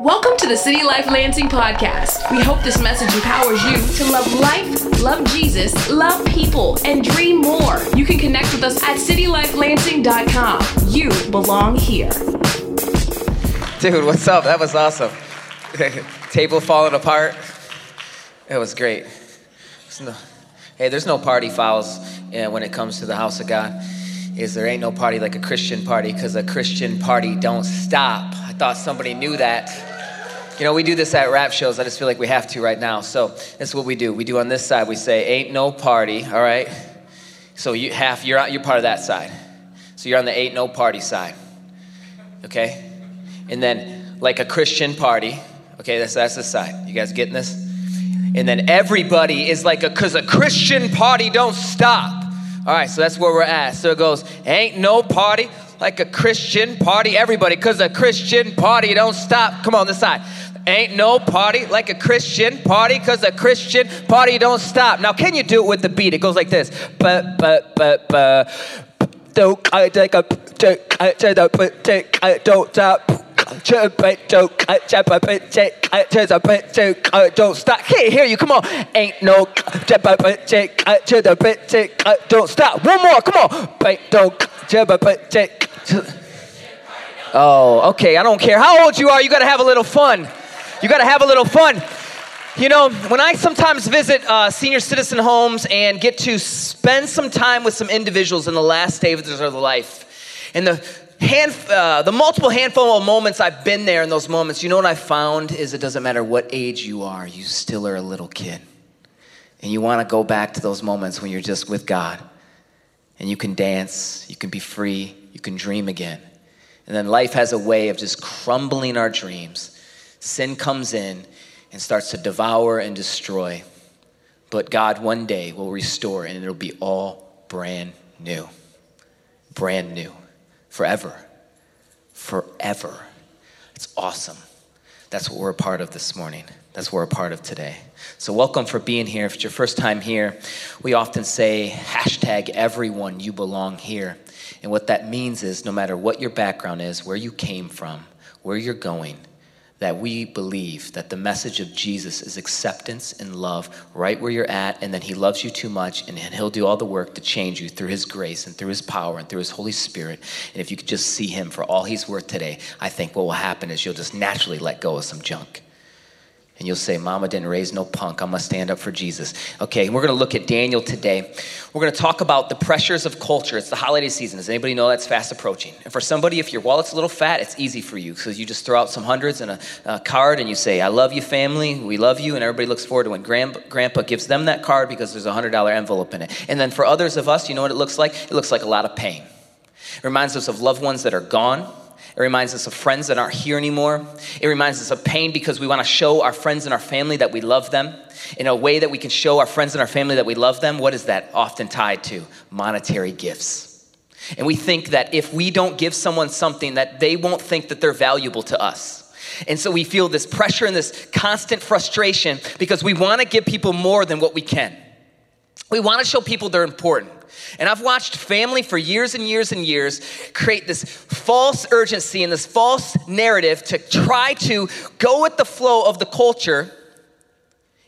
Welcome to the City Life Lansing podcast. We hope this message empowers you to love life, love Jesus, love people, and dream more. You can connect with us at citylifelansing.com. You belong here. Dude, what's up? That was awesome. Table falling apart. It was great. There's no- hey, there's no party fouls uh, when it comes to the house of God. Is there ain't no party like a Christian party because a Christian party don't stop. I thought somebody knew that. You know, we do this at rap shows. I just feel like we have to right now. So this is what we do. We do on this side. We say, "Ain't no party." All right. So you half you're out. You're part of that side. So you're on the ain't no party side. Okay. And then like a Christian party. Okay, that's that's the side. You guys getting this? And then everybody is like a cause a Christian party don't stop. All right, so that's where we're at. So it goes, ain't no party like a Christian party. Everybody, cause a Christian party don't stop. Come on this side. Ain't no party like a Christian party, cause a Christian party don't stop. Now, can you do it with the beat? It goes like this. But but but but don't I take a take I take a take I don't stop. Don't stop. Can't hear you. Come on. Ain't no don't stop. One more. Come on. Oh, okay. I don't care how old you are. You got to have a little fun. You got to have a little fun. You know, when I sometimes visit uh, senior citizen homes and get to spend some time with some individuals in the last stages of their life, and the hand, uh, the multiple handful of moments I've been there in those moments, you know what I found is it doesn't matter what age you are, you still are a little kid, and you want to go back to those moments when you're just with God, and you can dance, you can be free, you can dream again, and then life has a way of just crumbling our dreams. Sin comes in and starts to devour and destroy. But God one day will restore and it'll be all brand new. Brand new. Forever. Forever. It's awesome. That's what we're a part of this morning. That's what we're a part of today. So, welcome for being here. If it's your first time here, we often say hashtag everyone, you belong here. And what that means is no matter what your background is, where you came from, where you're going, that we believe that the message of Jesus is acceptance and love right where you're at, and that He loves you too much, and He'll do all the work to change you through His grace and through His power and through His Holy Spirit. And if you could just see Him for all He's worth today, I think what will happen is you'll just naturally let go of some junk. And you'll say, Mama didn't raise no punk. I'm going to stand up for Jesus. Okay, we're going to look at Daniel today. We're going to talk about the pressures of culture. It's the holiday season. Does anybody know that's fast approaching? And for somebody, if your wallet's a little fat, it's easy for you because you just throw out some hundreds and a, a, card and you say, I love you, family. We love you. And everybody looks forward to when grand, grandpa gives them that card because there's a $100 envelope in it. And then for others of us, you know what it looks like? It looks like a lot of pain. It reminds us of loved ones that are gone. It reminds us of friends that aren't here anymore. It reminds us of pain because we want to show our friends and our family that we love them. In a way that we can show our friends and our family that we love them, what is that often tied to? Monetary gifts. And we think that if we don't give someone something, that they won't think that they're valuable to us. And so we feel this pressure and this constant frustration because we want to give people more than what we can. We want to show people they're important. And I've watched family for years and years and years create this false urgency and this false narrative to try to go with the flow of the culture,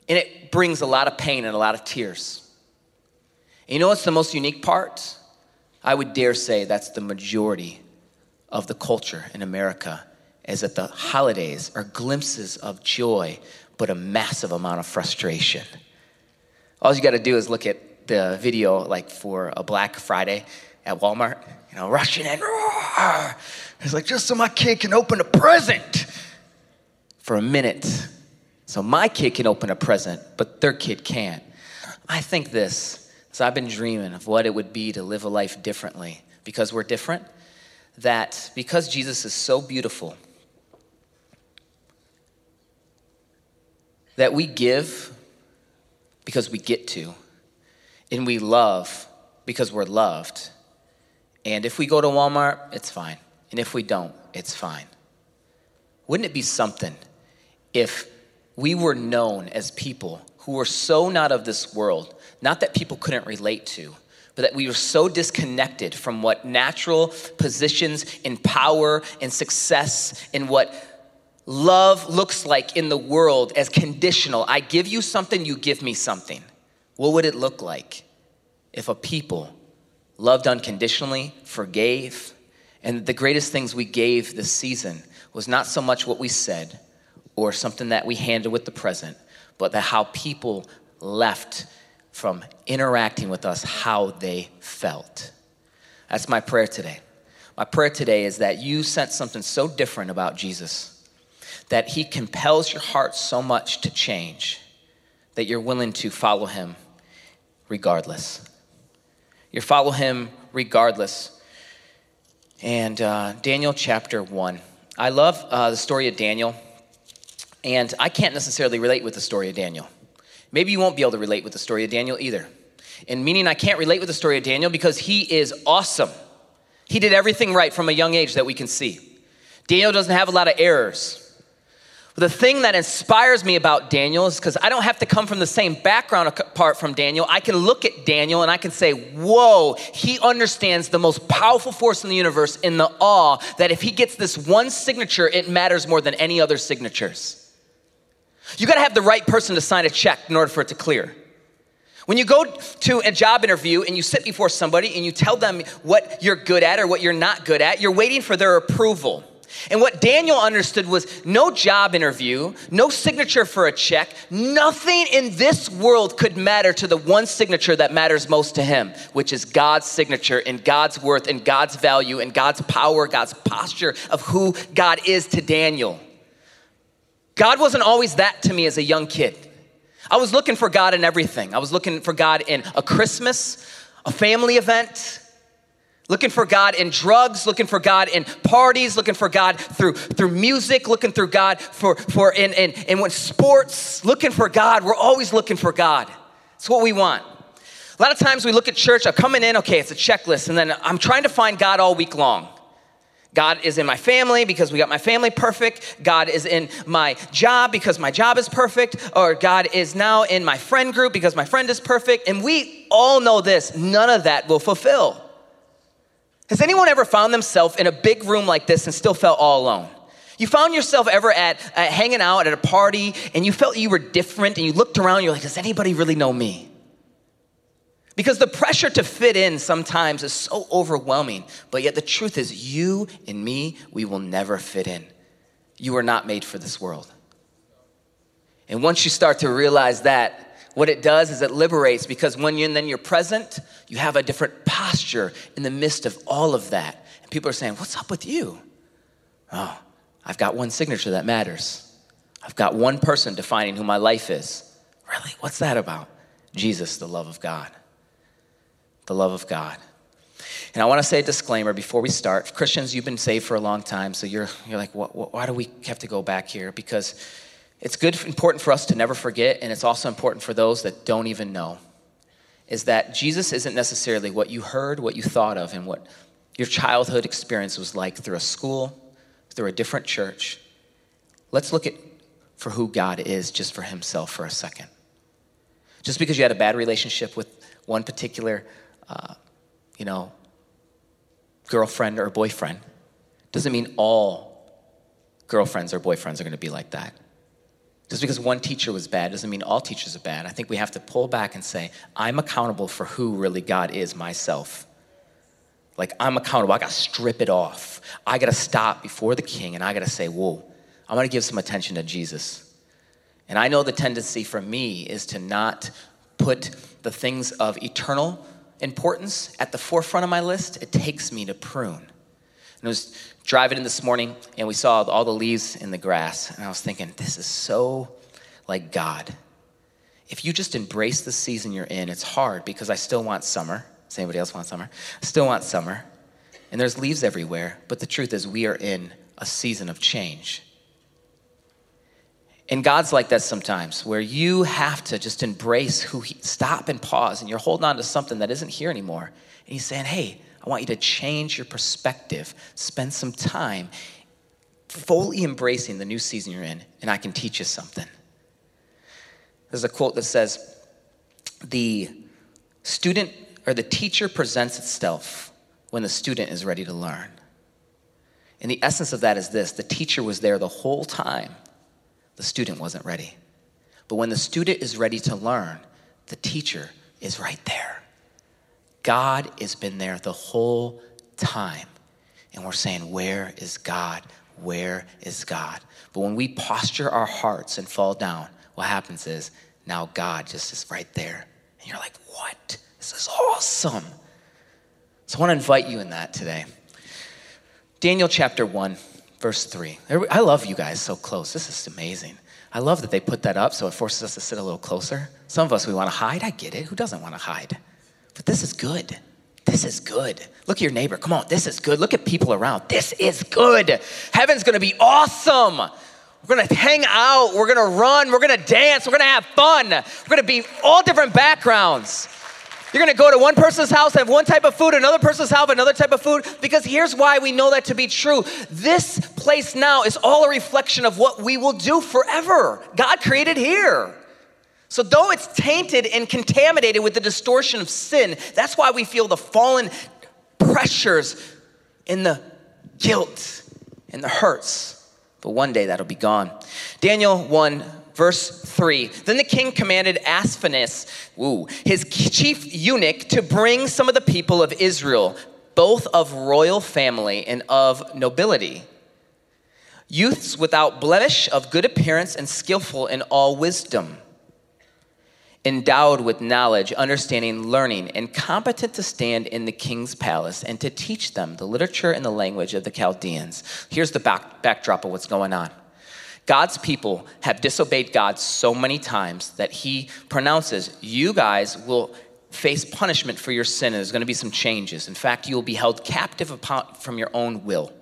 and it brings a lot of pain and a lot of tears. And you know what's the most unique part? I would dare say that's the majority of the culture in America, is that the holidays are glimpses of joy, but a massive amount of frustration. All you got to do is look at the video like for a Black Friday at Walmart, you know, rushing in. It's like just so my kid can open a present for a minute. So my kid can open a present, but their kid can't. I think this. So I've been dreaming of what it would be to live a life differently because we're different. That because Jesus is so beautiful, that we give because we get to and we love because we're loved. And if we go to Walmart, it's fine. And if we don't, it's fine. Wouldn't it be something if we were known as people who were so not of this world, not that people couldn't relate to, but that we were so disconnected from what natural positions in power and success and what love looks like in the world as conditional. I give you something, you give me something. What would it look like if a people loved unconditionally, forgave, and the greatest things we gave this season was not so much what we said or something that we handled with the present, but that how people left from interacting with us how they felt. That's my prayer today. My prayer today is that you sense something so different about Jesus that he compels your heart so much to change that you're willing to follow him regardless. You follow him regardless. And uh, Daniel chapter 1. I love uh, the story of Daniel, and I can't necessarily relate with the story of Daniel. Maybe you won't be able to relate with the story of Daniel either. And meaning I can't relate with the story of Daniel because he is awesome. He did everything right from a young age that we can see. Daniel doesn't have a lot of errors. The thing that inspires me about Daniel is because I don't have to come from the same background apart from Daniel. I can look at Daniel and I can say, whoa, he understands the most powerful force in the universe in the awe that if he gets this one signature, it matters more than any other signatures. You gotta have the right person to sign a check in order for it to clear. When you go to a job interview and you sit before somebody and you tell them what you're good at or what you're not good at, you're waiting for their approval. And what Daniel understood was no job interview, no signature for a check, nothing in this world could matter to the one signature that matters most to him, which is God's signature and God's worth and God's value and God's power, God's posture of who God is to Daniel. God wasn't always that to me as a young kid. I was looking for God in everything. I was looking for God in a Christmas, a family event, looking for God in drugs, looking for God in parties, looking for God through, through music, looking through God for, for in, in, in what sports, looking for God. We're always looking for God. It's what we want. A lot of times we look at church, I'm coming in, okay, it's a checklist, and then I'm trying to find God all week long. God is in my family because we got my family perfect. God is in my job because my job is perfect. Or God is now in my friend group because my friend is perfect. And we all know this none of that will fulfill. Has anyone ever found themselves in a big room like this and still felt all alone? You found yourself ever at, hanging out at a party and you felt you were different and you looked around you're like, does anybody really know me? Because the pressure to fit in sometimes is so overwhelming. But yet the truth is, you and me, we will never fit in. You are not made for this world. And once you start to realize that, what it does is it liberates because when you're then you're present, you have a different posture in the midst of all of that. And people are saying, What's up with you? Oh, I've got one signature that matters. I've got one person defining who my life is. Really? What's that about? Jesus, the love of God the love of God. And I want to say a disclaimer before we start. Christians, you've been saved for a long time, so you're, you're like, what, what, why do we have to go back here? Because it's good, important for us to never forget, and it's also important for those that don't even know, is that Jesus isn't necessarily what you heard, what you thought of, and what your childhood experience was like through a school, through a different church. Let's look at for who God is just for himself for a second. Just because you had a bad relationship with one particular uh, you know, girlfriend or boyfriend doesn't mean all girlfriends or boyfriends are going to be like that. Just because one teacher was bad doesn't mean all teachers are bad. I think we have to pull back and say, I'm accountable for who really God is myself. Like, I'm accountable. I got to strip it off. I got to stop before the king and I got to say, Whoa, I'm going to give some attention to Jesus. And I know the tendency for me is to not put the things of eternal importance at the forefront of my list, it takes me to prune. And I was driving in this morning and we saw all the leaves in the grass, and I was thinking, this is so like God. If you just embrace the season you're in, it's hard because I still want summer. Does anybody else want summer? I still want summer. And there's leaves everywhere, but the truth is, we are in a season of change. And God's like that sometimes, where you have to just embrace who He, stop and pause, and you're holding on to something that isn't here anymore. And He's saying, Hey, I want you to change your perspective, spend some time fully embracing the new season you're in, and I can teach you something. There's a quote that says, The student or the teacher presents itself when the student is ready to learn. And the essence of that is this the teacher was there the whole time, the student wasn't ready. But when the student is ready to learn, the teacher is right there. God has been there the whole time. And we're saying, Where is God? Where is God? But when we posture our hearts and fall down, what happens is now God just is right there. And you're like, What? This is awesome. So I want to invite you in that today. Daniel chapter 1, verse 3. I love you guys so close. This is amazing. I love that they put that up so it forces us to sit a little closer. Some of us, we want to hide. I get it. Who doesn't want to hide? But this is good. This is good. Look at your neighbor. Come on, this is good. Look at people around. This is good. Heaven's gonna be awesome. We're gonna hang out. We're gonna run. We're gonna dance. We're gonna have fun. We're gonna be all different backgrounds. You're gonna go to one person's house, have one type of food, another person's house, another type of food, because here's why we know that to be true. This place now is all a reflection of what we will do forever. God created here. So, though it's tainted and contaminated with the distortion of sin, that's why we feel the fallen pressures and the guilt and the hurts. But one day that'll be gone. Daniel 1, verse 3. Then the king commanded ooh, his chief eunuch, to bring some of the people of Israel, both of royal family and of nobility. Youths without blemish, of good appearance, and skillful in all wisdom endowed with knowledge, understanding, learning, and competent to stand in the king's palace and to teach them the literature and the language of the Chaldeans. Here's the back, backdrop of what's going on. God's people have disobeyed God so many times that he pronounces, You guys will face punishment for your sin, and there's going to be some changes. In fact, you will be held captive upon, from your own will.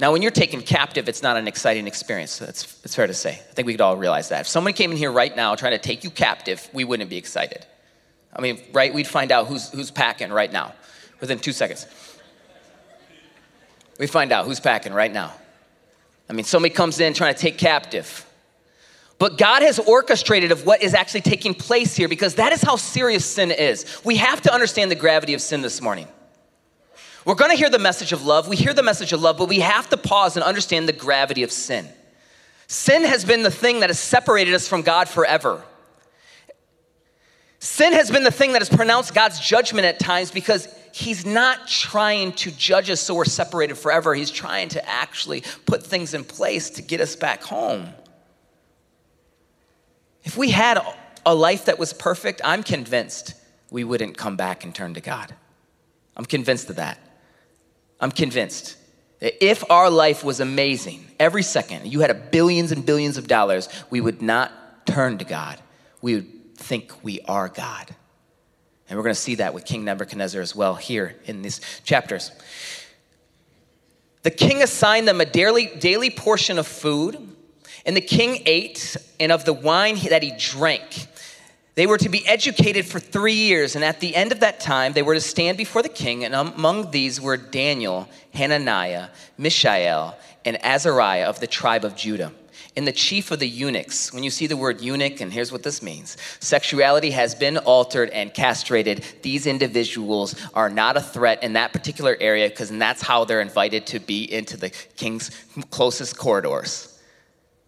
Now, when you're taken captive, it's not an exciting experience. That's, that's fair to say. I think we could all realize that. If someone came in here right now trying to take you captive, we wouldn't be excited. I mean, right? We'd find out who's, who's packing right now within two seconds. We find out who's packing right now. I mean, somebody comes in trying to take captive. But God has orchestrated of what is actually taking place here because that is how serious sin is. We have to understand the gravity of sin this morning. We're going to hear the message of love. We hear the message of love, but we have to pause and understand the gravity of sin. Sin has been the thing that has separated us from God forever. Sin has been the thing that has pronounced God's judgment at times because He's not trying to judge us so we're separated forever. He's trying to actually put things in place to get us back home. If we had a life that was perfect, I'm convinced we wouldn't come back and turn to God. I'm convinced of that. I'm convinced that if our life was amazing every second, you had billions and billions of dollars, we would not turn to God. We would think we are God. And we're going to see that with King Nebuchadnezzar as well here in these chapters. The king assigned them a daily, daily portion of food, and the king ate, and of the wine that he drank. They were to be educated for three years, and at the end of that time, they were to stand before the king, and among these were Daniel, Hananiah, Mishael, and Azariah of the tribe of Judah. And the chief of the eunuchs, when you see the word eunuch, and here's what this means sexuality has been altered and castrated. These individuals are not a threat in that particular area because that's how they're invited to be into the king's closest corridors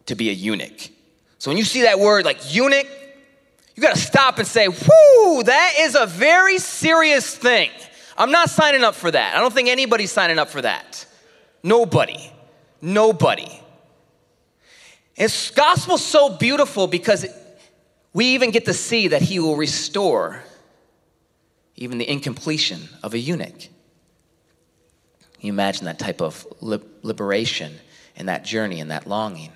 to be a eunuch. So when you see that word like eunuch, you got to stop and say, whoo, that is a very serious thing. I'm not signing up for that. I don't think anybody's signing up for that. Nobody. Nobody. And gospel's so beautiful because we even get to see that he will restore even the incompletion of a eunuch. You imagine that type of liberation and that journey and that longing?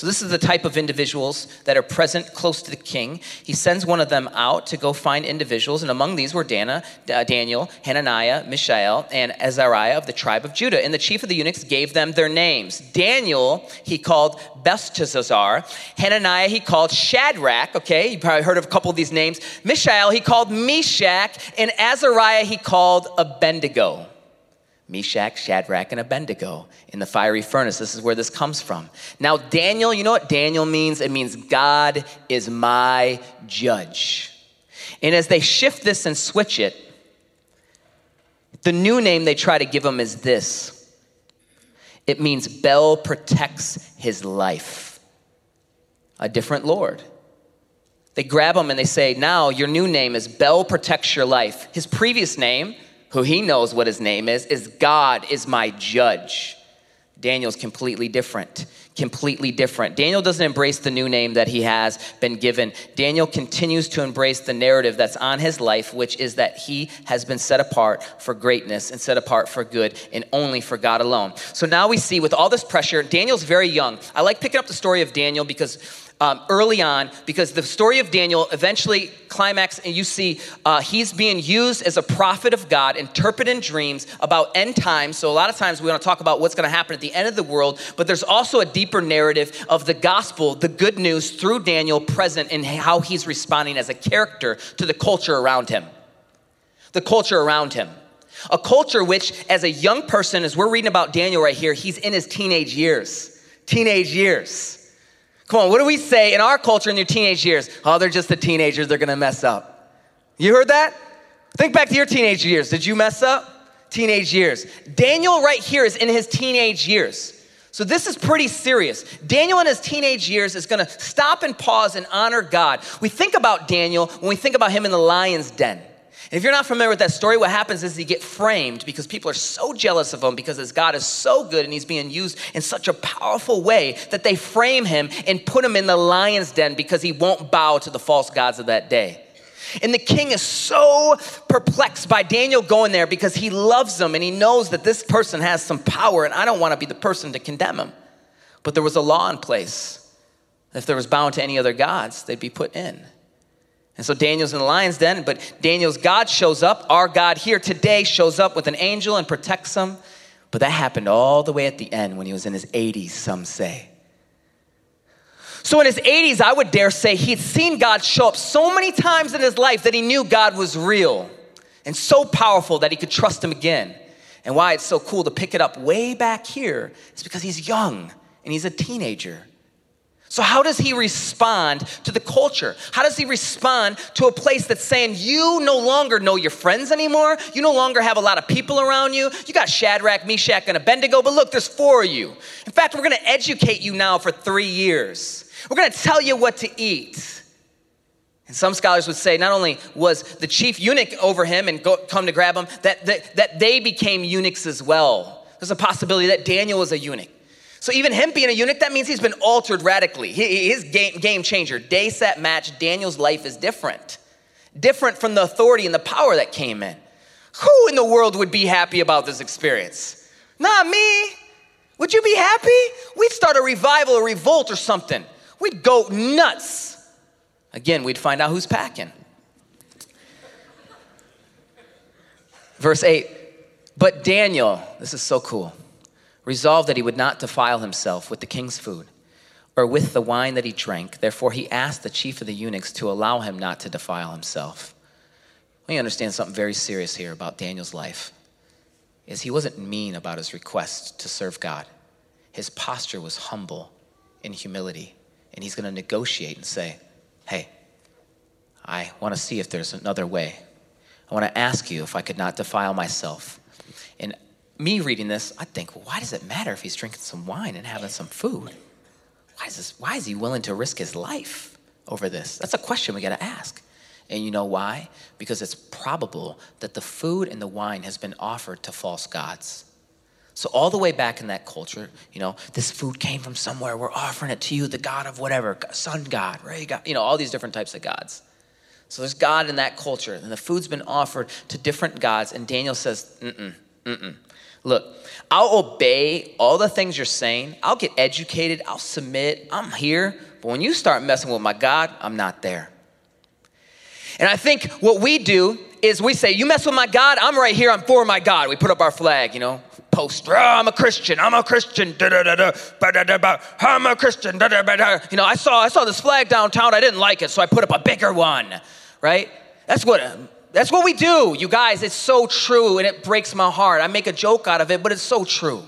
So, this is the type of individuals that are present close to the king. He sends one of them out to go find individuals, and among these were Dana, Daniel, Hananiah, Mishael, and Azariah of the tribe of Judah. And the chief of the eunuchs gave them their names. Daniel, he called Belteshazzar. Hananiah, he called Shadrach. Okay, you probably heard of a couple of these names. Mishael, he called Meshach. And Azariah, he called Abednego. Meshach, Shadrach, and Abednego in the fiery furnace. This is where this comes from. Now, Daniel, you know what Daniel means? It means God is my judge. And as they shift this and switch it, the new name they try to give him is this It means Bel protects his life. A different Lord. They grab him and they say, Now your new name is Bel protects your life. His previous name, who he knows what his name is, is God is my judge. Daniel's completely different. Completely different. Daniel doesn't embrace the new name that he has been given. Daniel continues to embrace the narrative that's on his life, which is that he has been set apart for greatness and set apart for good and only for God alone. So now we see with all this pressure, Daniel's very young. I like picking up the story of Daniel because um, early on because the story of Daniel eventually climax and you see uh, he's being used as a prophet of God, interpreting dreams about end times. So a lot of times we want to talk about what's going to happen at the end of the world, but there's also a deeper narrative of the gospel, the good news through Daniel present in how he's responding as a character to the culture around him. The culture around him. A culture which, as a young person, as we're reading about Daniel right here, he's in his teenage years. Teenage years. Come on, what do we say in our culture in your teenage years? Oh, they're just the teenagers, they're gonna mess up. You heard that? Think back to your teenage years. Did you mess up? Teenage years. Daniel, right here, is in his teenage years. So this is pretty serious. Daniel in his teenage years is gonna stop and pause and honor God. We think about Daniel when we think about him in the lion's den. If you're not familiar with that story, what happens is he get framed because people are so jealous of him because his God is so good and he's being used in such a powerful way that they frame him and put him in the lion's den because he won't bow to the false gods of that day. And the king is so perplexed by Daniel going there because he loves him and he knows that this person has some power and I don't want to be the person to condemn him. But there was a law in place. If there was bound to any other gods, they'd be put in. And so Daniel's in the lion's den, but Daniel's God shows up. Our God here today shows up with an angel and protects him. But that happened all the way at the end when he was in his 80s, some say. So in his 80s, I would dare say he'd seen God show up so many times in his life that he knew God was real and so powerful that he could trust him again. And why it's so cool to pick it up way back here is because he's young and he's a teenager. So, how does he respond to the culture? How does he respond to a place that's saying, you no longer know your friends anymore? You no longer have a lot of people around you. You got Shadrach, Meshach, and Abednego, but look, there's four of you. In fact, we're gonna educate you now for three years. We're gonna tell you what to eat. And some scholars would say not only was the chief eunuch over him and go, come to grab him, that, that, that they became eunuchs as well. There's a possibility that Daniel was a eunuch. So even him being a eunuch, that means he's been altered radically. His game, game changer, day set match, Daniel's life is different. Different from the authority and the power that came in. Who in the world would be happy about this experience? Not me. Would you be happy? We'd start a revival, a revolt or something. We'd go nuts. Again, we'd find out who's packing. Verse 8, but Daniel, this is so cool resolved that he would not defile himself with the king's food or with the wine that he drank. Therefore, he asked the chief of the eunuchs to allow him not to defile himself. We understand something very serious here about Daniel's life. Is he wasn't mean about his request to serve God. His posture was humble in humility, and he's going to negotiate and say, "Hey, I want to see if there's another way. I want to ask you if I could not defile myself." Me reading this, I think, well, why does it matter if he's drinking some wine and having some food? Why is, this, why is he willing to risk his life over this? That's a question we got to ask. And you know why? Because it's probable that the food and the wine has been offered to false gods. So, all the way back in that culture, you know, this food came from somewhere. We're offering it to you, the God of whatever, sun God, ray God, you know, all these different types of gods. So, there's God in that culture, and the food's been offered to different gods. And Daniel says, mm mm, mm mm. Look, I'll obey all the things you're saying. I'll get educated. I'll submit. I'm here. But when you start messing with my God, I'm not there. And I think what we do is we say, You mess with my God, I'm right here. I'm for my God. We put up our flag, you know, poster. Oh, I'm a Christian. I'm a Christian. I'm a Christian. You know, I saw, I saw this flag downtown. I didn't like it, so I put up a bigger one, right? That's what that's what we do, you guys. It's so true and it breaks my heart. I make a joke out of it, but it's so true.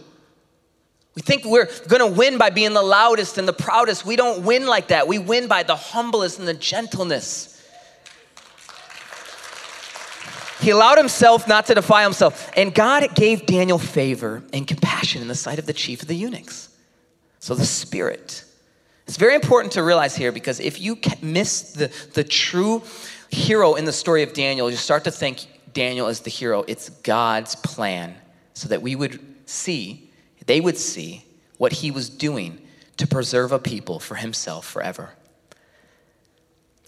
We think we're gonna win by being the loudest and the proudest. We don't win like that. We win by the humblest and the gentleness. He allowed himself not to defile himself. And God gave Daniel favor and compassion in the sight of the chief of the eunuchs. So the Spirit. It's very important to realize here because if you miss the, the true hero in the story of Daniel, you start to think Daniel is the hero. It's God's plan so that we would see, they would see what he was doing to preserve a people for himself forever.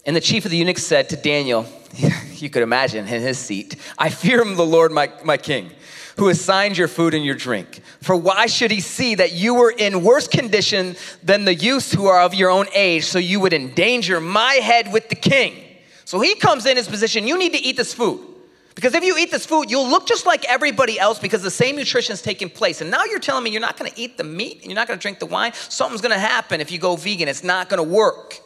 And the chief of the eunuchs said to Daniel, you could imagine in his seat, I fear him, the Lord my, my king, who assigned your food and your drink. For why should he see that you were in worse condition than the youths who are of your own age, so you would endanger my head with the king? So he comes in his position, you need to eat this food. Because if you eat this food, you'll look just like everybody else because the same nutrition is taking place. And now you're telling me you're not gonna eat the meat and you're not gonna drink the wine? Something's gonna happen if you go vegan. It's not gonna work.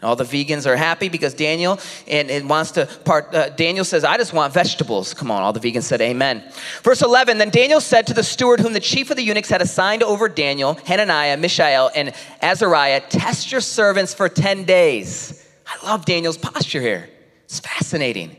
And all the vegans are happy because Daniel and, and wants to part. Uh, Daniel says, "I just want vegetables." Come on, all the vegans said, "Amen." Verse eleven. Then Daniel said to the steward, whom the chief of the eunuchs had assigned over Daniel, Hananiah, Mishael, and Azariah, "Test your servants for ten days." I love Daniel's posture here. It's fascinating.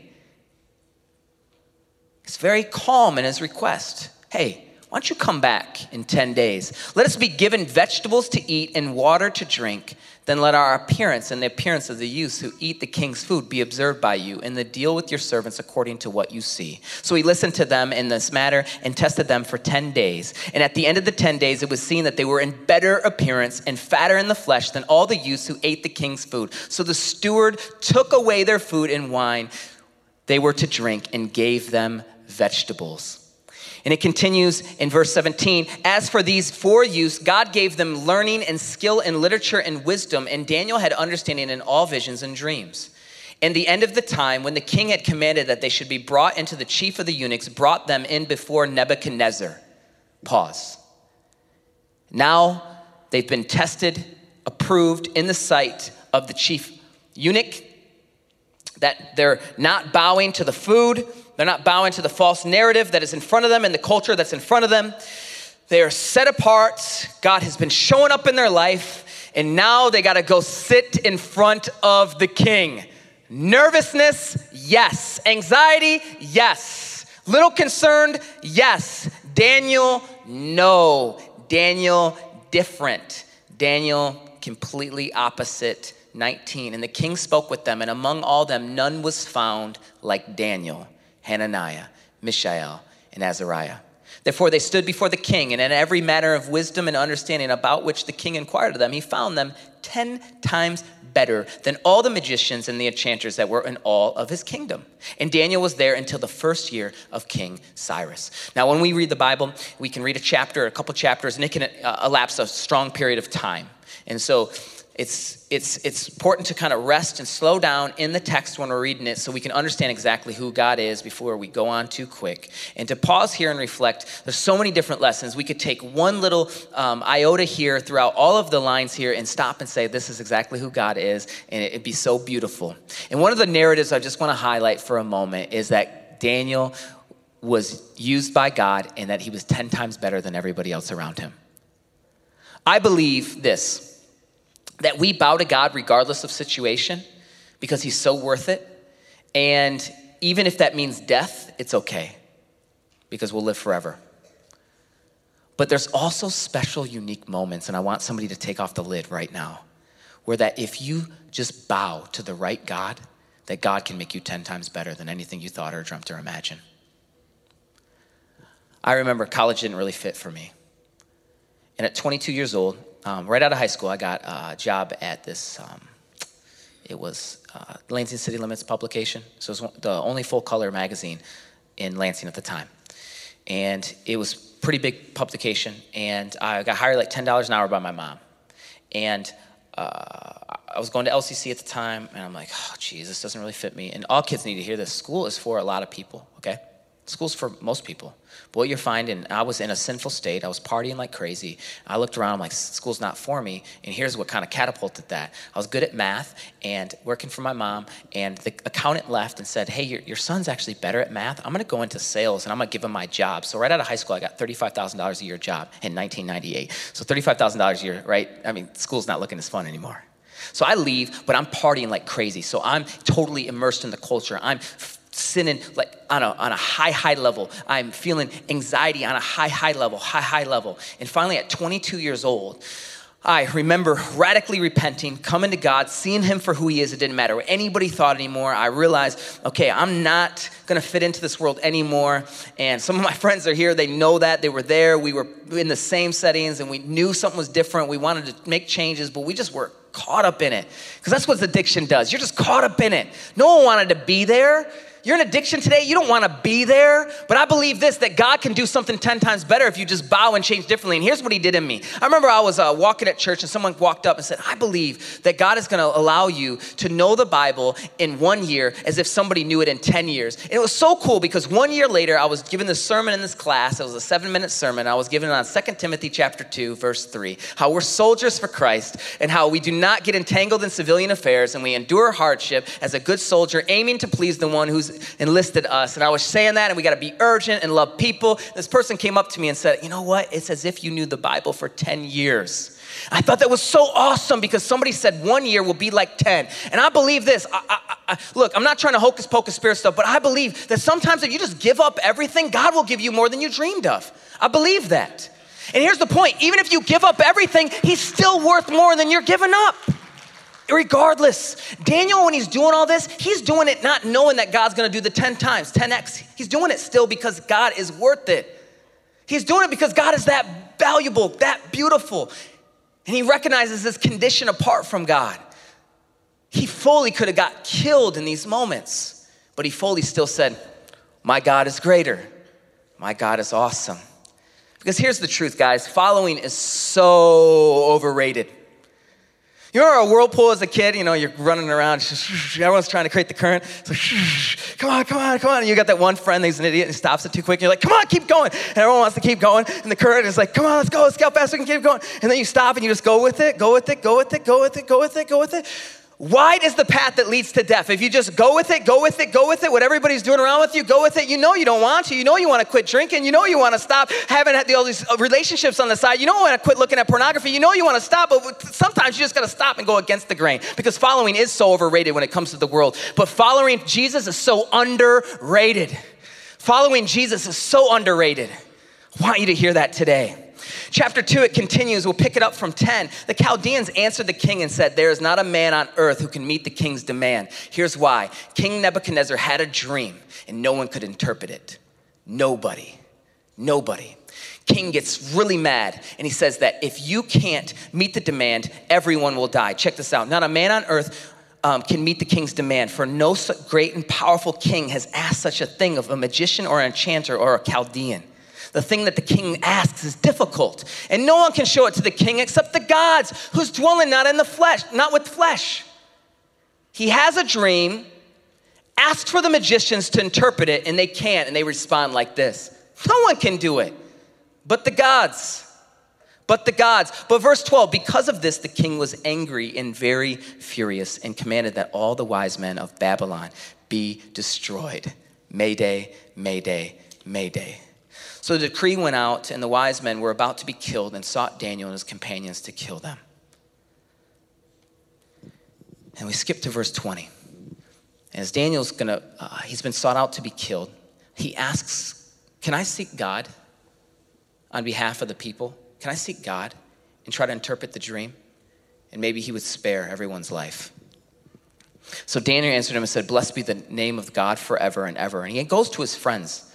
He's very calm in his request. Hey, why don't you come back in 10 days? Let us be given vegetables to eat and water to drink. Then let our appearance and the appearance of the youths who eat the king's food be observed by you, and the deal with your servants according to what you see. So he listened to them in this matter and tested them for 10 days. And at the end of the 10 days, it was seen that they were in better appearance and fatter in the flesh than all the youths who ate the king's food. So the steward took away their food and wine they were to drink and gave them vegetables. And it continues in verse 17 As for these four youths, God gave them learning and skill in literature and wisdom, and Daniel had understanding in all visions and dreams. In the end of the time, when the king had commanded that they should be brought into the chief of the eunuchs, brought them in before Nebuchadnezzar. Pause. Now they've been tested, approved in the sight of the chief eunuch, that they're not bowing to the food, they're not bowing to the false narrative that is in front of them and the culture that's in front of them. They are set apart. God has been showing up in their life, and now they got to go sit in front of the king. Nervousness, yes. Anxiety, yes. Little concerned, yes. Daniel, no. Daniel, different. Daniel, completely opposite. 19. And the king spoke with them, and among all them, none was found like Daniel Hananiah, Mishael, and Azariah. Therefore, they stood before the king, and in every matter of wisdom and understanding about which the king inquired of them, he found them ten times better than all the magicians and the enchanters that were in all of his kingdom. And Daniel was there until the first year of King Cyrus. Now, when we read the Bible, we can read a chapter, a couple chapters, and it can uh, elapse a strong period of time. And so, it's, it's, it's important to kind of rest and slow down in the text when we're reading it so we can understand exactly who God is before we go on too quick. And to pause here and reflect, there's so many different lessons. We could take one little um, iota here throughout all of the lines here and stop and say, this is exactly who God is, and it'd be so beautiful. And one of the narratives I just want to highlight for a moment is that Daniel was used by God and that he was 10 times better than everybody else around him. I believe this that we bow to God regardless of situation because He's so worth it. And even if that means death, it's okay because we'll live forever. But there's also special, unique moments, and I want somebody to take off the lid right now, where that if you just bow to the right God, that God can make you 10 times better than anything you thought or dreamt or imagined. I remember college didn't really fit for me. And at 22 years old, um, right out of high school, I got a job at this. Um, it was uh, Lansing City Limits publication, so it was the only full color magazine in Lansing at the time, and it was pretty big publication. And I got hired like ten dollars an hour by my mom, and uh, I was going to LCC at the time, and I'm like, oh, geez, this doesn't really fit me. And all kids need to hear this: school is for a lot of people, okay? School's for most people. But what you're finding, I was in a sinful state. I was partying like crazy. I looked around, I'm like, school's not for me. And here's what kind of catapulted that. I was good at math and working for my mom. And the accountant left and said, Hey, your, your son's actually better at math. I'm going to go into sales and I'm going to give him my job. So, right out of high school, I got $35,000 a year job in 1998. So, $35,000 a year, right? I mean, school's not looking as fun anymore. So I leave, but I'm partying like crazy. So I'm totally immersed in the culture. I'm sinning like on a, on a high, high level. I'm feeling anxiety on a high, high level, high, high level. And finally, at 22 years old, I remember radically repenting, coming to God, seeing Him for who He is. It didn't matter what anybody thought anymore. I realized, okay, I'm not gonna fit into this world anymore. And some of my friends are here, they know that. They were there. We were in the same settings and we knew something was different. We wanted to make changes, but we just were caught up in it. Because that's what addiction does. You're just caught up in it. No one wanted to be there. You're in addiction today, you don't want to be there. But I believe this that God can do something 10 times better if you just bow and change differently. And here's what He did in me. I remember I was uh, walking at church and someone walked up and said, I believe that God is going to allow you to know the Bible in one year as if somebody knew it in 10 years. And it was so cool because one year later, I was given this sermon in this class. It was a seven minute sermon. I was given on 2 Timothy chapter 2, verse 3. How we're soldiers for Christ and how we do not get entangled in civilian affairs and we endure hardship as a good soldier, aiming to please the one who's enlisted us. And I was saying that, and we got to be urgent and love people. This person came up to me and said, You know what? It's as if you knew the Bible for 10 years. I thought that was so awesome because somebody said one year will be like 10. And I believe this. I, I, I, look, I'm not trying to hocus pocus spirit stuff, but I believe that sometimes if you just give up everything, God will give you more than you dreamed of. I believe that. And here's the point even if you give up everything, He's still worth more than you're giving up regardless. Daniel, when he's doing all this, he's doing it not knowing that God's gonna do the 10 times, 10x. He's doing it still because God is worth it. He's doing it because God is that valuable, that beautiful. And he recognizes his condition apart from God. He fully could have got killed in these moments, but he fully still said, My God is greater. My God is awesome. Because here's the truth, guys following is so overrated. You remember a whirlpool as a kid? You know, you're running around, everyone's trying to create the current. So, come on, come on, come on. And you got that one friend that's an idiot and stops it too quick. And you're like, come on, keep going. And everyone wants to keep going. And the current is like, come on, let's go, let's go how fast we can keep going. And then you stop and you just go with it, go with it, go with it, go with it, go with it, go with it. Wide is the path that leads to death. If you just go with it, go with it, go with it, what everybody's doing around with you, go with it. You know you don't want to. You know you want to quit drinking. You know you want to stop having all these uh, relationships on the side. You don't want to quit looking at pornography. You know you want to stop, but sometimes you just got to stop and go against the grain because following is so overrated when it comes to the world. But following Jesus is so underrated. Following Jesus is so underrated. I want you to hear that today. Chapter 2, it continues. We'll pick it up from 10. The Chaldeans answered the king and said, There is not a man on earth who can meet the king's demand. Here's why King Nebuchadnezzar had a dream, and no one could interpret it. Nobody. Nobody. King gets really mad and he says that if you can't meet the demand, everyone will die. Check this out. Not a man on earth um, can meet the king's demand, for no great and powerful king has asked such a thing of a magician or an enchanter or a Chaldean. The thing that the king asks is difficult, and no one can show it to the king except the gods, who's dwelling not in the flesh, not with flesh. He has a dream, asks for the magicians to interpret it, and they can't, and they respond like this No one can do it, but the gods. But the gods. But verse 12, because of this, the king was angry and very furious and commanded that all the wise men of Babylon be destroyed. Mayday, Mayday, Mayday. So the decree went out, and the wise men were about to be killed and sought Daniel and his companions to kill them. And we skip to verse 20. And as Daniel's gonna, uh, he's been sought out to be killed, he asks, Can I seek God on behalf of the people? Can I seek God and try to interpret the dream? And maybe he would spare everyone's life. So Daniel answered him and said, Blessed be the name of God forever and ever. And he goes to his friends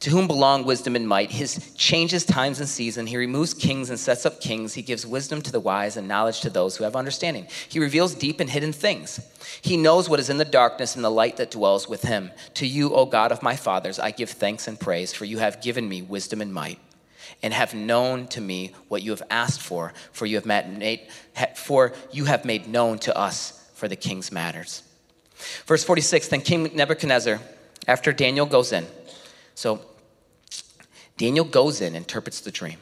to whom belong wisdom and might. His changes times and seasons. He removes kings and sets up kings. He gives wisdom to the wise and knowledge to those who have understanding. He reveals deep and hidden things. He knows what is in the darkness and the light that dwells with him. To you, O God of my fathers, I give thanks and praise, for you have given me wisdom and might, and have known to me what you have asked for, for you have made, for you have made known to us for the king's matters. Verse 46, then King Nebuchadnezzar, after Daniel goes in, so Daniel goes in, and interprets the dream.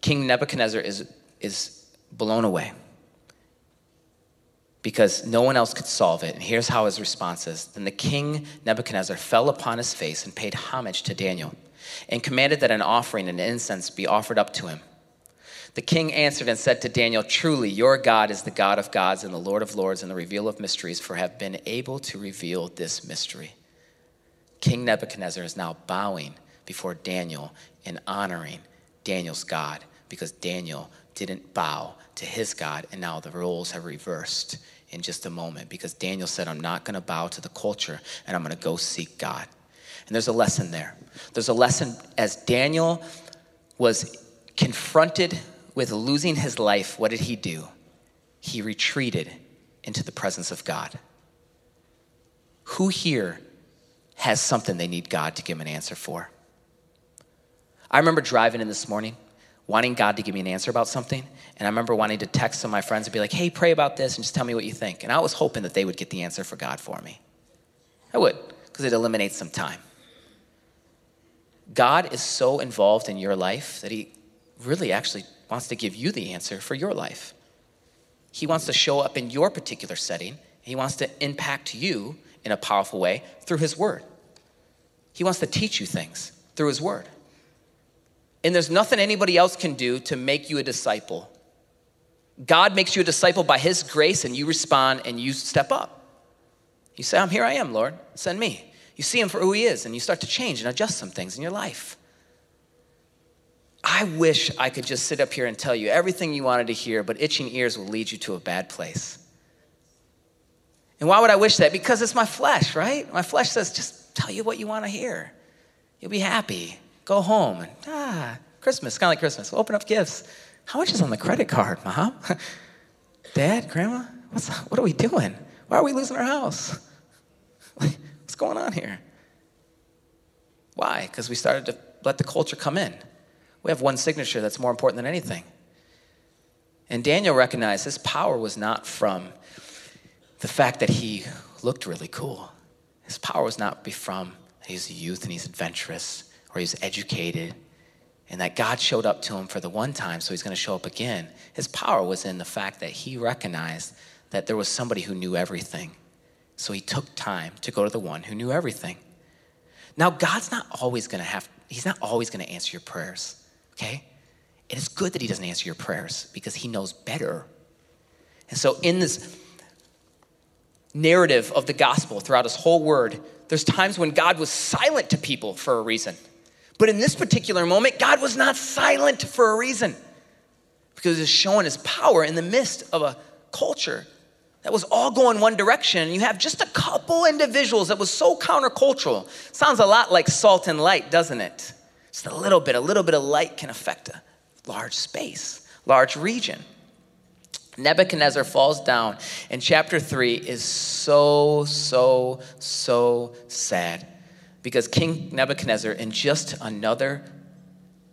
King Nebuchadnezzar is, is blown away because no one else could solve it. And here's how his response is Then the king Nebuchadnezzar fell upon his face and paid homage to Daniel and commanded that an offering and incense be offered up to him. The king answered and said to Daniel, Truly, your God is the God of gods and the Lord of lords and the revealer of mysteries, for have been able to reveal this mystery. King Nebuchadnezzar is now bowing before Daniel and honoring Daniel's God because Daniel didn't bow to his God, and now the roles have reversed in just a moment because Daniel said, I'm not going to bow to the culture and I'm going to go seek God. And there's a lesson there. There's a lesson as Daniel was confronted with losing his life, what did he do? He retreated into the presence of God. Who here has something they need God to give an answer for? I remember driving in this morning, wanting God to give me an answer about something. And I remember wanting to text some of my friends and be like, hey, pray about this and just tell me what you think. And I was hoping that they would get the answer for God for me. I would, because it eliminates some time. God is so involved in your life that He really actually wants to give you the answer for your life. He wants to show up in your particular setting. He wants to impact you in a powerful way through His Word. He wants to teach you things through His Word. And there's nothing anybody else can do to make you a disciple. God makes you a disciple by His grace, and you respond and you step up. You say, I'm here, I am, Lord, send me. You see Him for who He is, and you start to change and adjust some things in your life. I wish I could just sit up here and tell you everything you wanted to hear, but itching ears will lead you to a bad place. And why would I wish that? Because it's my flesh, right? My flesh says, just tell you what you want to hear. You'll be happy. Go home and, ah, Christmas, kind of like Christmas. Open up gifts. How much is on the credit card, Mom? Dad, Grandma? What's, what are we doing? Why are we losing our house? What's going on here? Why? Because we started to let the culture come in. We have one signature that's more important than anything. And Daniel recognized his power was not from the fact that he looked really cool. His power was not from he's a youth and he's adventurous or he's educated and that God showed up to him for the one time, so he's going to show up again. His power was in the fact that he recognized that there was somebody who knew everything. So he took time to go to the one who knew everything. Now, God's not always going to have, he's not always going to answer your prayers, okay? It is good that he doesn't answer your prayers because he knows better. And so, in this narrative of the gospel throughout his whole word, there's times when God was silent to people for a reason. But in this particular moment, God was not silent for a reason because he's showing his power in the midst of a culture that was all going one direction. You have just a couple individuals that was so countercultural. Sounds a lot like salt and light, doesn't it? Just a little bit, a little bit of light can affect a large space, large region. Nebuchadnezzar falls down, and chapter 3 is so, so, so sad because King Nebuchadnezzar, in just another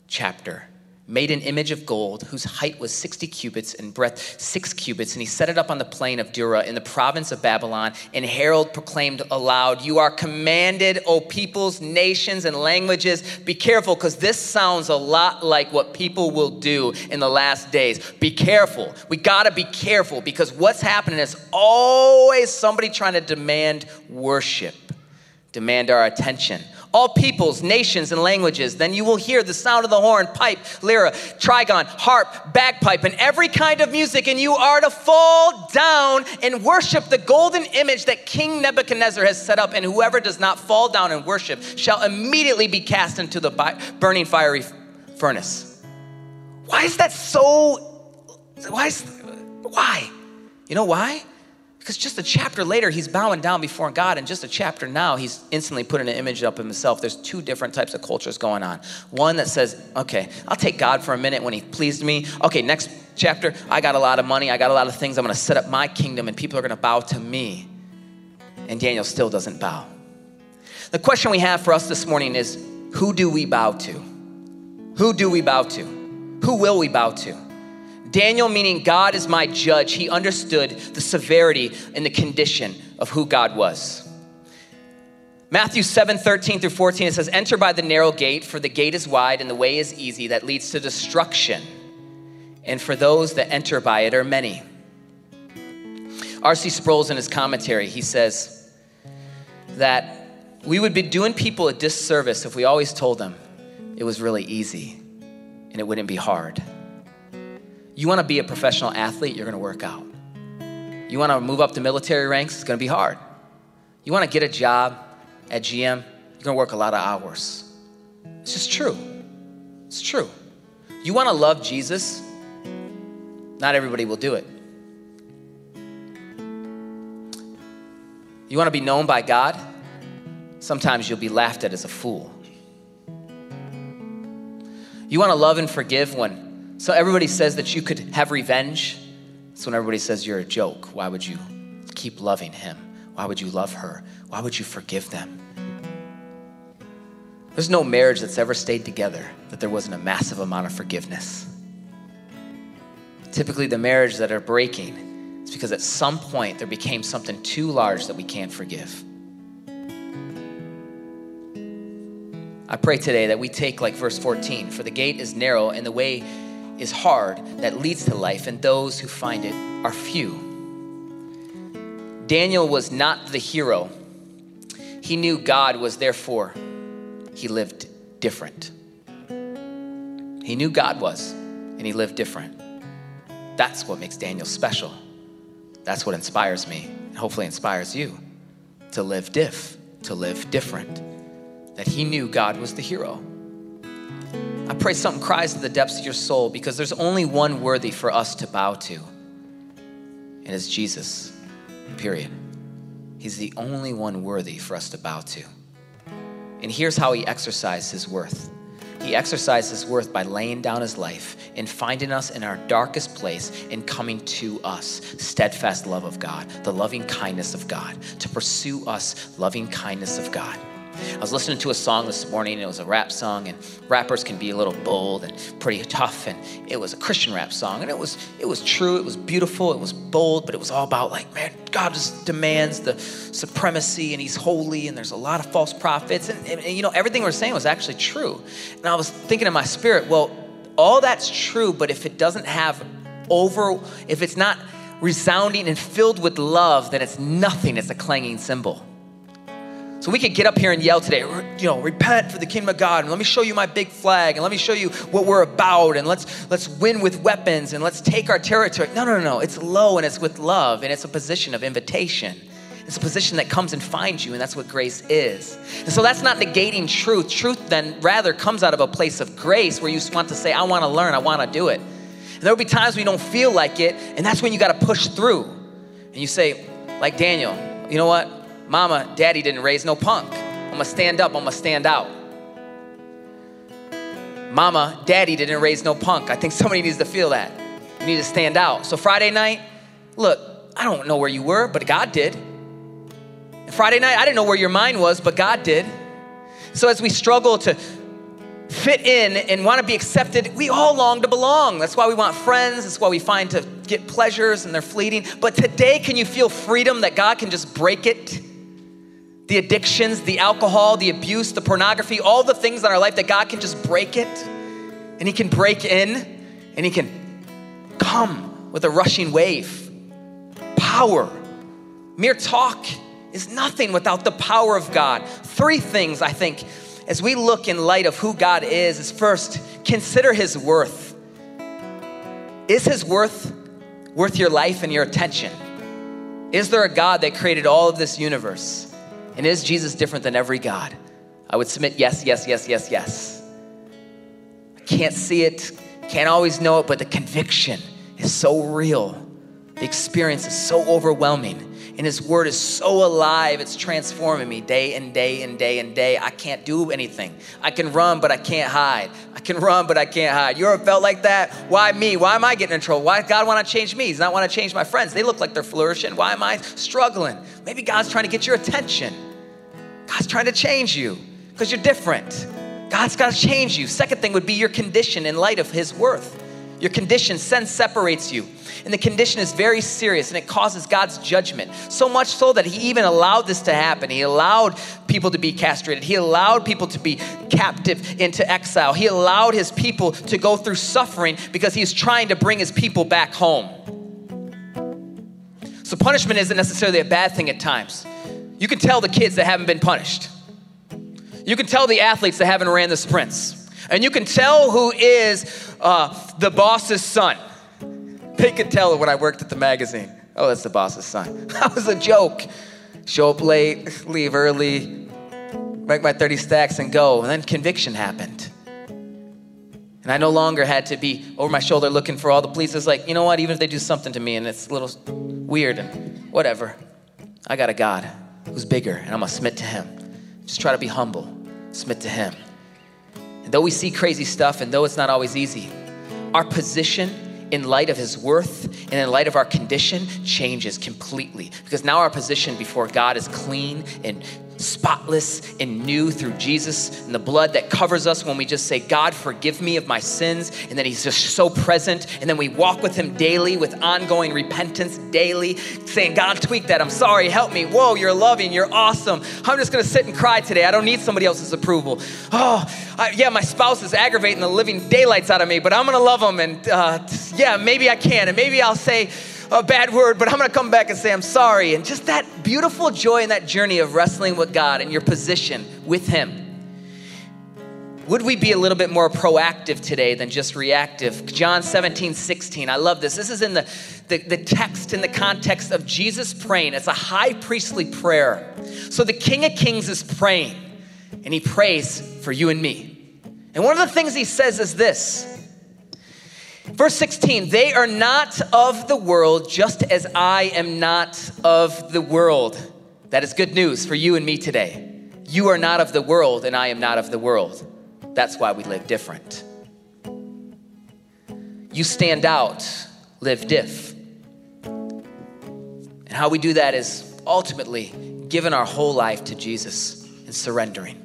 chapter, made an image of gold whose height was 60 cubits and breadth 6 cubits and he set it up on the plain of dura in the province of babylon and herald proclaimed aloud you are commanded o peoples nations and languages. Be careful because this sounds a lot like what people will do in the last days. Be careful. We got to be careful because what's happening is always somebody trying to demand worship demand our attention all peoples, nations, and languages. Then you will hear the sound of the horn, pipe, lyra, trigon, harp, bagpipe, and every kind of music, and you are to fall down and worship the golden image that King Nebuchadnezzar has set up, and whoever does not fall down and worship shall immediately be cast into the burning fiery furnace. Why is that so? Why? Is, why? You know why? Because just a chapter later, he's bowing down before God, and just a chapter now, he's instantly putting an image up of himself. There's two different types of cultures going on. One that says, okay, I'll take God for a minute when he pleased me. Okay, next chapter, I got a lot of money, I got a lot of things, I'm gonna set up my kingdom, and people are gonna bow to me. And Daniel still doesn't bow. The question we have for us this morning is who do we bow to? Who do we bow to? Who will we bow to? Daniel, meaning God is my judge, he understood the severity and the condition of who God was. Matthew 7 13 through 14, it says, Enter by the narrow gate, for the gate is wide and the way is easy that leads to destruction. And for those that enter by it are many. R.C. Sproul's in his commentary, he says that we would be doing people a disservice if we always told them it was really easy and it wouldn't be hard. You want to be a professional athlete, you're going to work out. You want to move up the military ranks, it's going to be hard. You want to get a job at GM, you're you're gonna work a lot of hours. It's just true. It's true. You wanna love Jesus? Not everybody will do it. You wanna be known by God? Sometimes you'll be laughed at as a fool. You wanna love and forgive when so everybody says that you could have revenge? That's when everybody says you're a joke. Why would you keep loving him? Why would you love her? Why would you forgive them? There's no marriage that's ever stayed together that there wasn't a massive amount of forgiveness. Typically, the marriages that are breaking is because at some point there became something too large that we can't forgive. I pray today that we take like verse 14 for the gate is narrow and the way is hard that leads to life, and those who find it are few. Daniel was not the hero. He knew God was therefore he lived different. He knew God was, and he lived different. That's what makes Daniel special. That's what inspires me, and hopefully inspires you to live diff, to live different. That he knew God was the hero. I pray something cries to the depths of your soul because there's only one worthy for us to bow to, and it's Jesus, period. He's the only one worthy for us to bow to. And here's how he exercised his worth. He exercised his worth by laying down his life and finding us in our darkest place and coming to us. Steadfast love of God, the loving kindness of God, to pursue us, loving kindness of God. I was listening to a song this morning, it was a rap song, and rappers can be a little bold and pretty tough, and it was a Christian rap song, and it was it was true, it was beautiful, it was bold, but it was all about like, man, God just demands the supremacy, and He's holy, and there's a lot of false prophets, and, and, and you know everything we're saying was actually true, and I was thinking in my spirit, well, all that's true, but if it doesn't have over, if it's not resounding and filled with love, then it's nothing. It's a clanging cymbal. So we could get up here and yell today, you know, repent for the kingdom of God, and let me show you my big flag, and let me show you what we're about, and let's let's win with weapons, and let's take our territory. No, no, no, no. It's low and it's with love, and it's a position of invitation. It's a position that comes and finds you, and that's what grace is. And so that's not negating truth. Truth then rather comes out of a place of grace where you want to say, I want to learn, I want to do it. And there'll be times you don't feel like it, and that's when you got to push through. And you say, like Daniel, you know what? Mama, daddy didn't raise no punk. I'm gonna stand up, I'm gonna stand out. Mama, daddy didn't raise no punk. I think somebody needs to feel that. You need to stand out. So Friday night, look, I don't know where you were, but God did. Friday night, I didn't know where your mind was, but God did. So as we struggle to fit in and want to be accepted, we all long to belong. That's why we want friends. That's why we find to get pleasures and they're fleeting. But today, can you feel freedom that God can just break it? The addictions, the alcohol, the abuse, the pornography, all the things in our life that God can just break it and He can break in and He can come with a rushing wave. Power. Mere talk is nothing without the power of God. Three things I think as we look in light of who God is is first, consider His worth. Is His worth worth your life and your attention? Is there a God that created all of this universe? And is Jesus different than every God? I would submit yes, yes, yes, yes, yes. I can't see it, can't always know it, but the conviction is so real. The experience is so overwhelming. And His Word is so alive, it's transforming me day and day and day and day. I can't do anything. I can run, but I can't hide. I can run, but I can't hide. You ever felt like that? Why me? Why am I getting in trouble? Why God want to change me? He's not want to change my friends. They look like they're flourishing. Why am I struggling? Maybe God's trying to get your attention. God's trying to change you because you're different. God's got to change you. Second thing would be your condition in light of His worth. Your condition, sin separates you. And the condition is very serious and it causes God's judgment. So much so that He even allowed this to happen. He allowed people to be castrated, He allowed people to be captive into exile. He allowed His people to go through suffering because He's trying to bring His people back home. So, punishment isn't necessarily a bad thing at times. You can tell the kids that haven't been punished. You can tell the athletes that haven't ran the sprints. And you can tell who is uh, the boss's son. They could tell it when I worked at the magazine. Oh, that's the boss's son. That was a joke. Show up late, leave early, write my 30 stacks and go. And then conviction happened. And I no longer had to be over my shoulder looking for all the police. It's like, you know what? Even if they do something to me and it's a little weird and whatever, I got a God who's bigger and I'm going to submit to him. Just try to be humble, submit to him. Though we see crazy stuff and though it's not always easy, our position in light of his worth and in light of our condition changes completely because now our position before God is clean and spotless and new through Jesus and the blood that covers us when we just say, God, forgive me of my sins. And then He's just so present. And then we walk with Him daily with ongoing repentance daily, saying, God, tweak that. I'm sorry. Help me. Whoa, you're loving. You're awesome. I'm just going to sit and cry today. I don't need somebody else's approval. Oh, I, yeah, my spouse is aggravating the living daylights out of me, but I'm going to love them. And uh, yeah, maybe I can. And maybe I'll say, a bad word, but I'm gonna come back and say I'm sorry. And just that beautiful joy in that journey of wrestling with God and your position with Him. Would we be a little bit more proactive today than just reactive? John 17, 16. I love this. This is in the, the, the text, in the context of Jesus praying. It's a high priestly prayer. So the King of Kings is praying, and he prays for you and me. And one of the things he says is this Verse 16, they are not of the world, just as I am not of the world. That is good news for you and me today. You are not of the world, and I am not of the world. That's why we live different. You stand out, live diff. And how we do that is ultimately giving our whole life to Jesus and surrendering.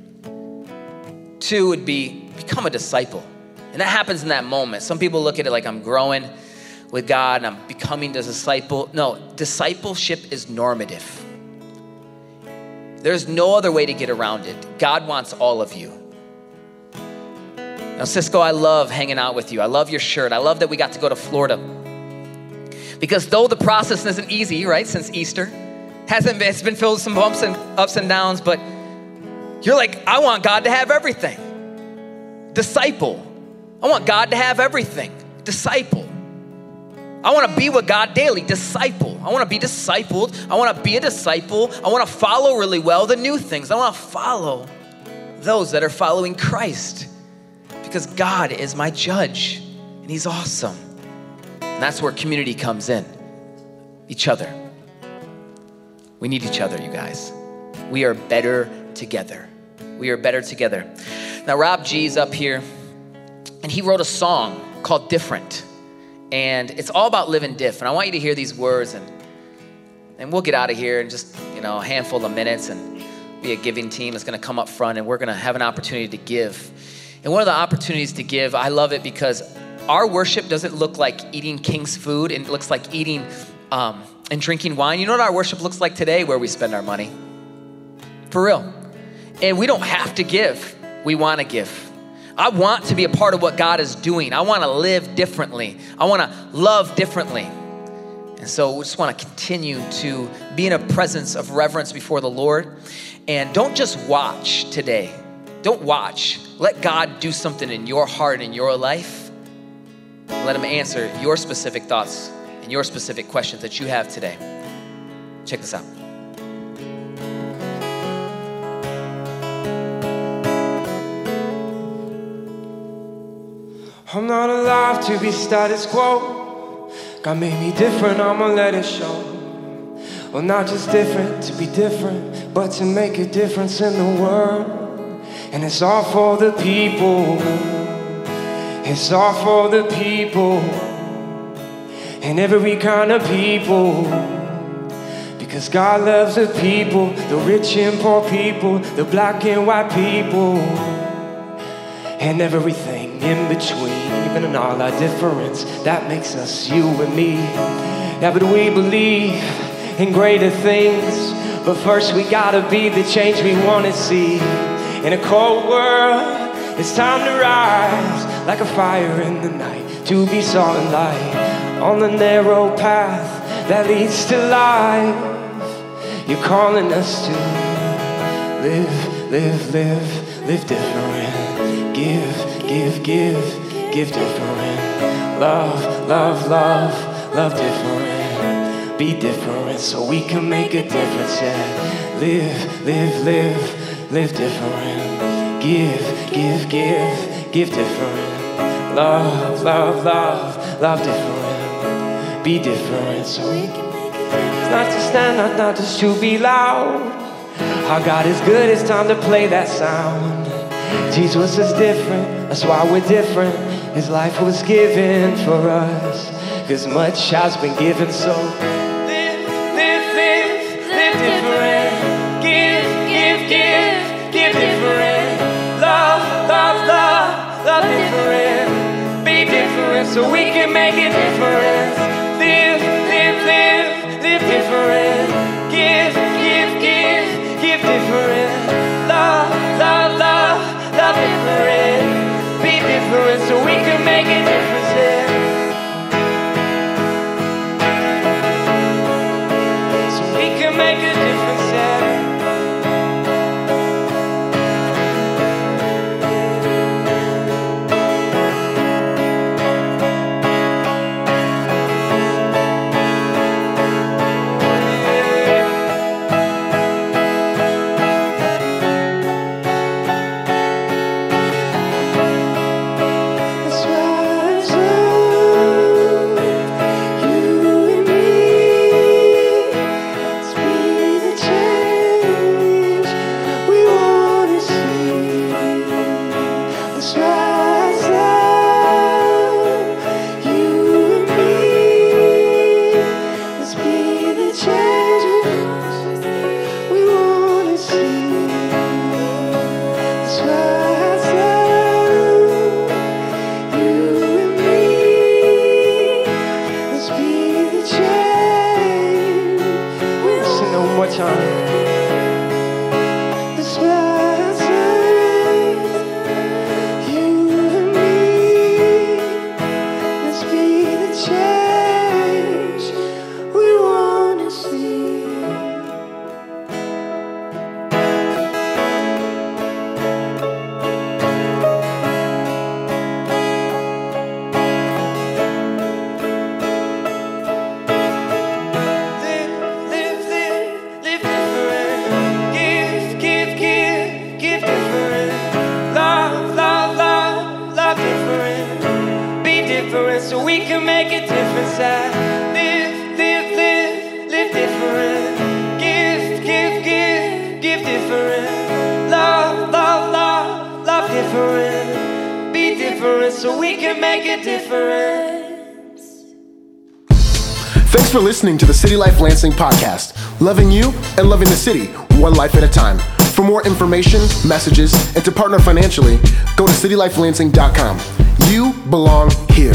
Two would be become a disciple. And that happens in that moment. Some people look at it like I'm growing with God and I'm becoming a disciple. No, discipleship is normative. There's no other way to get around it. God wants all of you. Now, Cisco, I love hanging out with you. I love your shirt. I love that we got to go to Florida. Because though the process isn't easy, right, since Easter, hasn't been, it's been filled with some bumps and ups and downs, but you're like, I want God to have everything. Disciple. I want God to have everything. Disciple. I want to be with God daily. Disciple. I want to be discipled. I want to be a disciple. I want to follow really well the new things. I want to follow those that are following Christ because God is my judge and He's awesome. And that's where community comes in each other. We need each other, you guys. We are better together. We are better together. Now, Rob G's up here and he wrote a song called Different. And it's all about living diff. And I want you to hear these words and and we'll get out of here in just, you know, a handful of minutes and be a giving team that's gonna come up front and we're gonna have an opportunity to give. And one of the opportunities to give, I love it because our worship doesn't look like eating king's food, it looks like eating um, and drinking wine. You know what our worship looks like today, where we spend our money? For real. And we don't have to give, we wanna give. I want to be a part of what God is doing. I want to live differently. I want to love differently. And so we just want to continue to be in a presence of reverence before the Lord. And don't just watch today. Don't watch. Let God do something in your heart and your life. Let Him answer your specific thoughts and your specific questions that you have today. Check this out. I'm not alive to be status quo. God made me different, I'ma let it show. Well, not just different to be different, but to make a difference in the world. And it's all for the people. It's all for the people. And every kind of people. Because God loves the people, the rich and poor people, the black and white people, and everything in between, even in all our difference, that makes us you and me. Yeah, but we believe in greater things, but first we gotta be the change we wanna see. In a cold world, it's time to rise like a fire in the night, to be salt and light on the narrow path that leads to life. You're calling us to live, live, live, live different, give give, give, give different. Love, love, love, love different. Be different so we can make a difference. Yeah. Live, live, live, live different. Give, give, give, give different. Love, love, love, love different. Be different. So we can make a difference. it's not to stand, not, not just to be loud. Our God is good, it's time to play that sound. Jesus is different, that's why we're different. His life was given for us, cause much has been given, so live, live, live, live different. Give, give, give, give different. Love, love, love, love different. Be different so we can make a difference. Live, live, live, live different. Life Lansing podcast, loving you and loving the city, one life at a time. For more information, messages, and to partner financially, go to citylifelansing.com. You belong here.